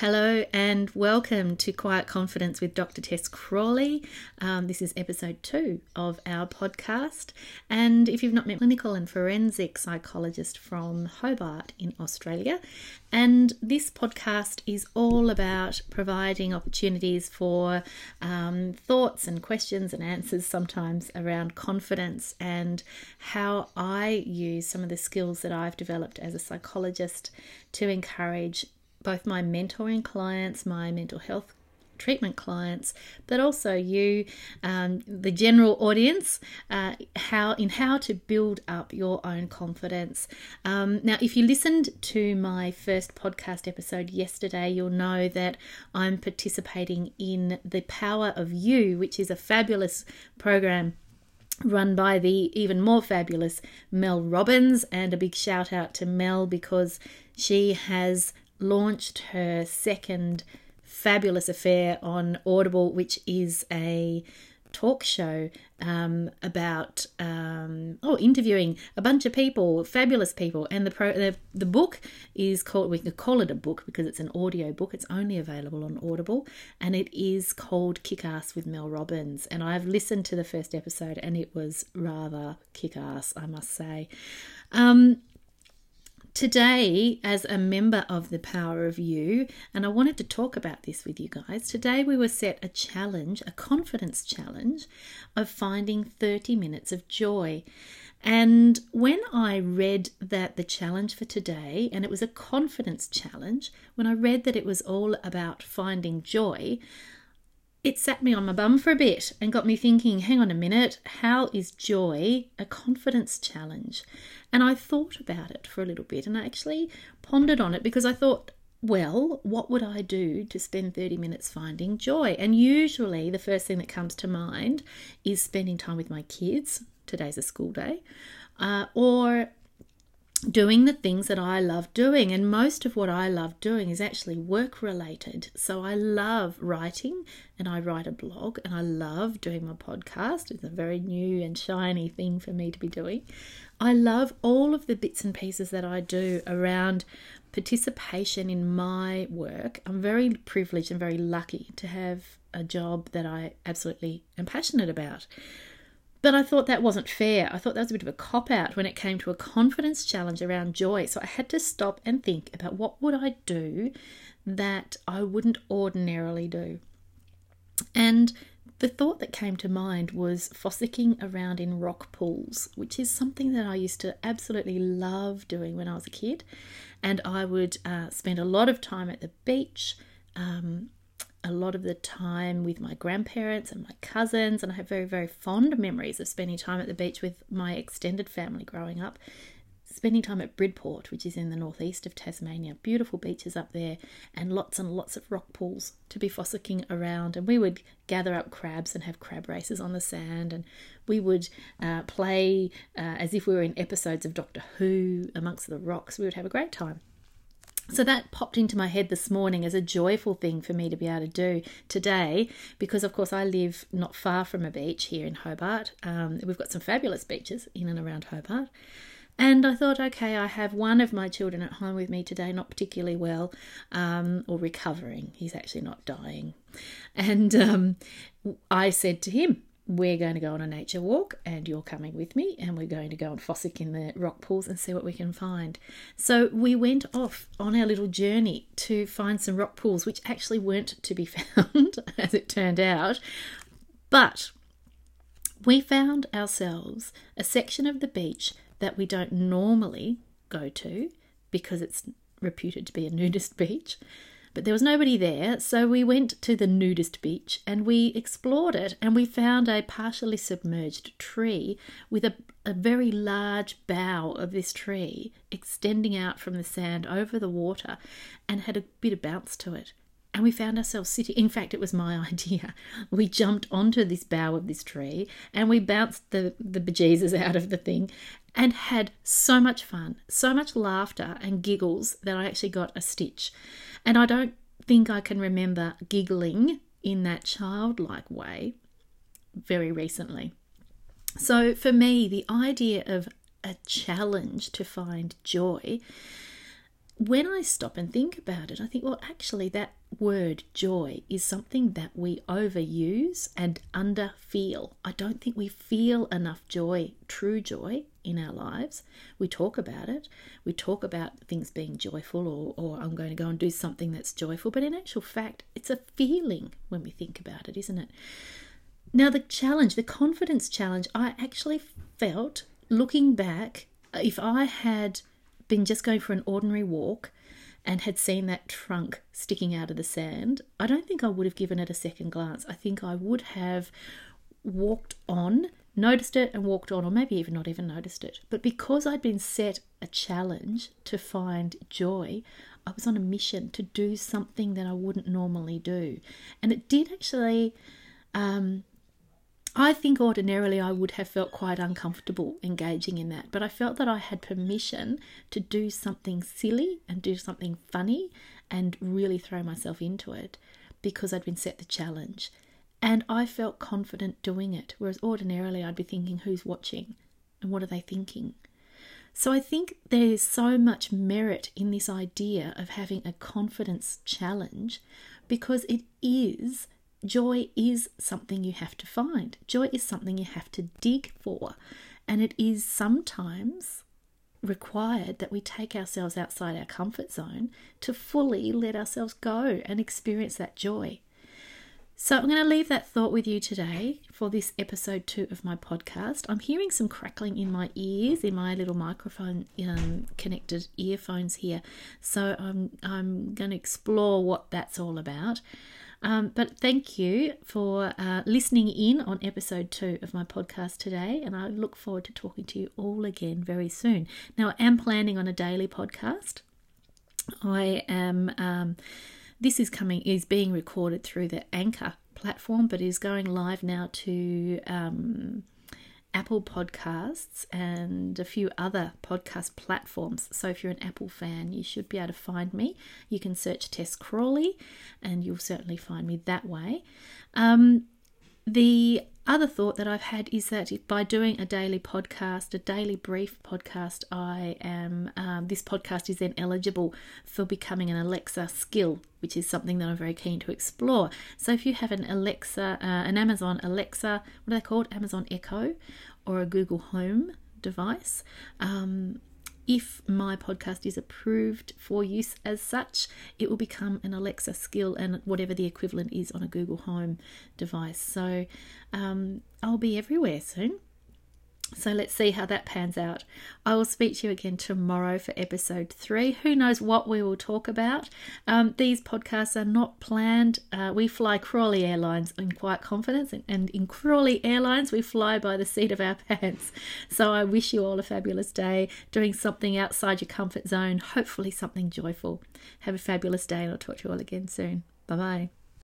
Hello and welcome to Quiet Confidence with Dr. Tess Crawley. Um, this is episode two of our podcast. And if you've not met clinical and forensic psychologist from Hobart in Australia, and this podcast is all about providing opportunities for um, thoughts and questions and answers sometimes around confidence and how I use some of the skills that I've developed as a psychologist to encourage both my mentoring clients, my mental health treatment clients, but also you, um, the general audience, uh, how in how to build up your own confidence. Um, now, if you listened to my first podcast episode yesterday, you'll know that I'm participating in the Power of You, which is a fabulous program run by the even more fabulous Mel Robbins. And a big shout out to Mel because she has launched her second fabulous affair on Audible, which is a talk show um, about um, oh interviewing a bunch of people, fabulous people, and the pro the, the book is called we can call it a book because it's an audio book. It's only available on Audible, and it is called Kick Ass with Mel Robbins. And I've listened to the first episode, and it was rather kick ass, I must say. Um, Today, as a member of the Power of You, and I wanted to talk about this with you guys, today we were set a challenge, a confidence challenge of finding 30 minutes of joy. And when I read that the challenge for today, and it was a confidence challenge, when I read that it was all about finding joy, it sat me on my bum for a bit and got me thinking hang on a minute, how is joy a confidence challenge? And I thought about it for a little bit and I actually pondered on it because I thought, well, what would I do to spend 30 minutes finding joy? And usually the first thing that comes to mind is spending time with my kids. Today's a school day. Uh, or doing the things that I love doing. And most of what I love doing is actually work related. So I love writing and I write a blog and I love doing my podcast. It's a very new and shiny thing for me to be doing. I love all of the bits and pieces that I do around participation in my work. I'm very privileged and very lucky to have a job that I absolutely am passionate about. But I thought that wasn't fair. I thought that was a bit of a cop out when it came to a confidence challenge around joy. So I had to stop and think about what would I do that I wouldn't ordinarily do. And the thought that came to mind was fossicking around in rock pools, which is something that I used to absolutely love doing when I was a kid. And I would uh, spend a lot of time at the beach. Um, a lot of the time with my grandparents and my cousins, and I have very, very fond memories of spending time at the beach with my extended family growing up. Spending time at Bridport, which is in the northeast of Tasmania, beautiful beaches up there, and lots and lots of rock pools to be fossicking around. And we would gather up crabs and have crab races on the sand, and we would uh, play uh, as if we were in episodes of Doctor Who amongst the rocks. We would have a great time. So that popped into my head this morning as a joyful thing for me to be able to do today because, of course, I live not far from a beach here in Hobart. Um, we've got some fabulous beaches in and around Hobart. And I thought, okay, I have one of my children at home with me today, not particularly well um, or recovering. He's actually not dying. And um, I said to him, we're going to go on a nature walk and you're coming with me and we're going to go and fossick in the rock pools and see what we can find. So we went off on our little journey to find some rock pools which actually weren't to be found as it turned out. But we found ourselves a section of the beach that we don't normally go to because it's reputed to be a nudist beach. But there was nobody there, so we went to the nudist beach and we explored it and we found a partially submerged tree with a, a very large bough of this tree extending out from the sand over the water and had a bit of bounce to it and we found ourselves sitting. In fact, it was my idea. We jumped onto this bough of this tree and we bounced the, the bejesus out of the thing and had so much fun, so much laughter and giggles that I actually got a stitch. And I don't think I can remember giggling in that childlike way very recently. So for me, the idea of a challenge to find joy when I stop and think about it, I think, well, actually, that word joy is something that we overuse and underfeel. I don't think we feel enough joy, true joy, in our lives. We talk about it. We talk about things being joyful or, or I'm going to go and do something that's joyful. But in actual fact, it's a feeling when we think about it, isn't it? Now, the challenge, the confidence challenge, I actually felt looking back, if I had been just going for an ordinary walk and had seen that trunk sticking out of the sand, I don't think I would have given it a second glance. I think I would have walked on, noticed it, and walked on, or maybe even not even noticed it. But because I'd been set a challenge to find joy, I was on a mission to do something that I wouldn't normally do. And it did actually um, I think ordinarily I would have felt quite uncomfortable engaging in that, but I felt that I had permission to do something silly and do something funny and really throw myself into it because I'd been set the challenge. And I felt confident doing it, whereas ordinarily I'd be thinking, who's watching and what are they thinking? So I think there's so much merit in this idea of having a confidence challenge because it is Joy is something you have to find. Joy is something you have to dig for. And it is sometimes required that we take ourselves outside our comfort zone to fully let ourselves go and experience that joy. So, I'm going to leave that thought with you today for this episode two of my podcast. I'm hearing some crackling in my ears, in my little microphone um, connected earphones here. So, I'm, I'm going to explore what that's all about. Um, but thank you for uh, listening in on episode two of my podcast today, and I look forward to talking to you all again very soon. Now, I am planning on a daily podcast. I am. Um, this is coming is being recorded through the Anchor platform, but is going live now to um, Apple Podcasts and a few other podcast platforms. So if you're an Apple fan, you should be able to find me. You can search Tess Crawley and you'll certainly find me that way. Um, the other thought that I've had is that by doing a daily podcast, a daily brief podcast, I am um, this podcast is then eligible for becoming an Alexa skill, which is something that I'm very keen to explore. So if you have an Alexa, uh, an Amazon Alexa, what are they called? Amazon Echo, or a Google Home device. Um, if my podcast is approved for use as such, it will become an Alexa skill and whatever the equivalent is on a Google Home device. So um, I'll be everywhere soon. So let's see how that pans out. I will speak to you again tomorrow for episode three. Who knows what we will talk about? Um, these podcasts are not planned. Uh, we fly Crawley Airlines in quiet confidence, and, and in Crawley Airlines, we fly by the seat of our pants. So I wish you all a fabulous day doing something outside your comfort zone, hopefully something joyful. Have a fabulous day, and I'll talk to you all again soon. Bye bye.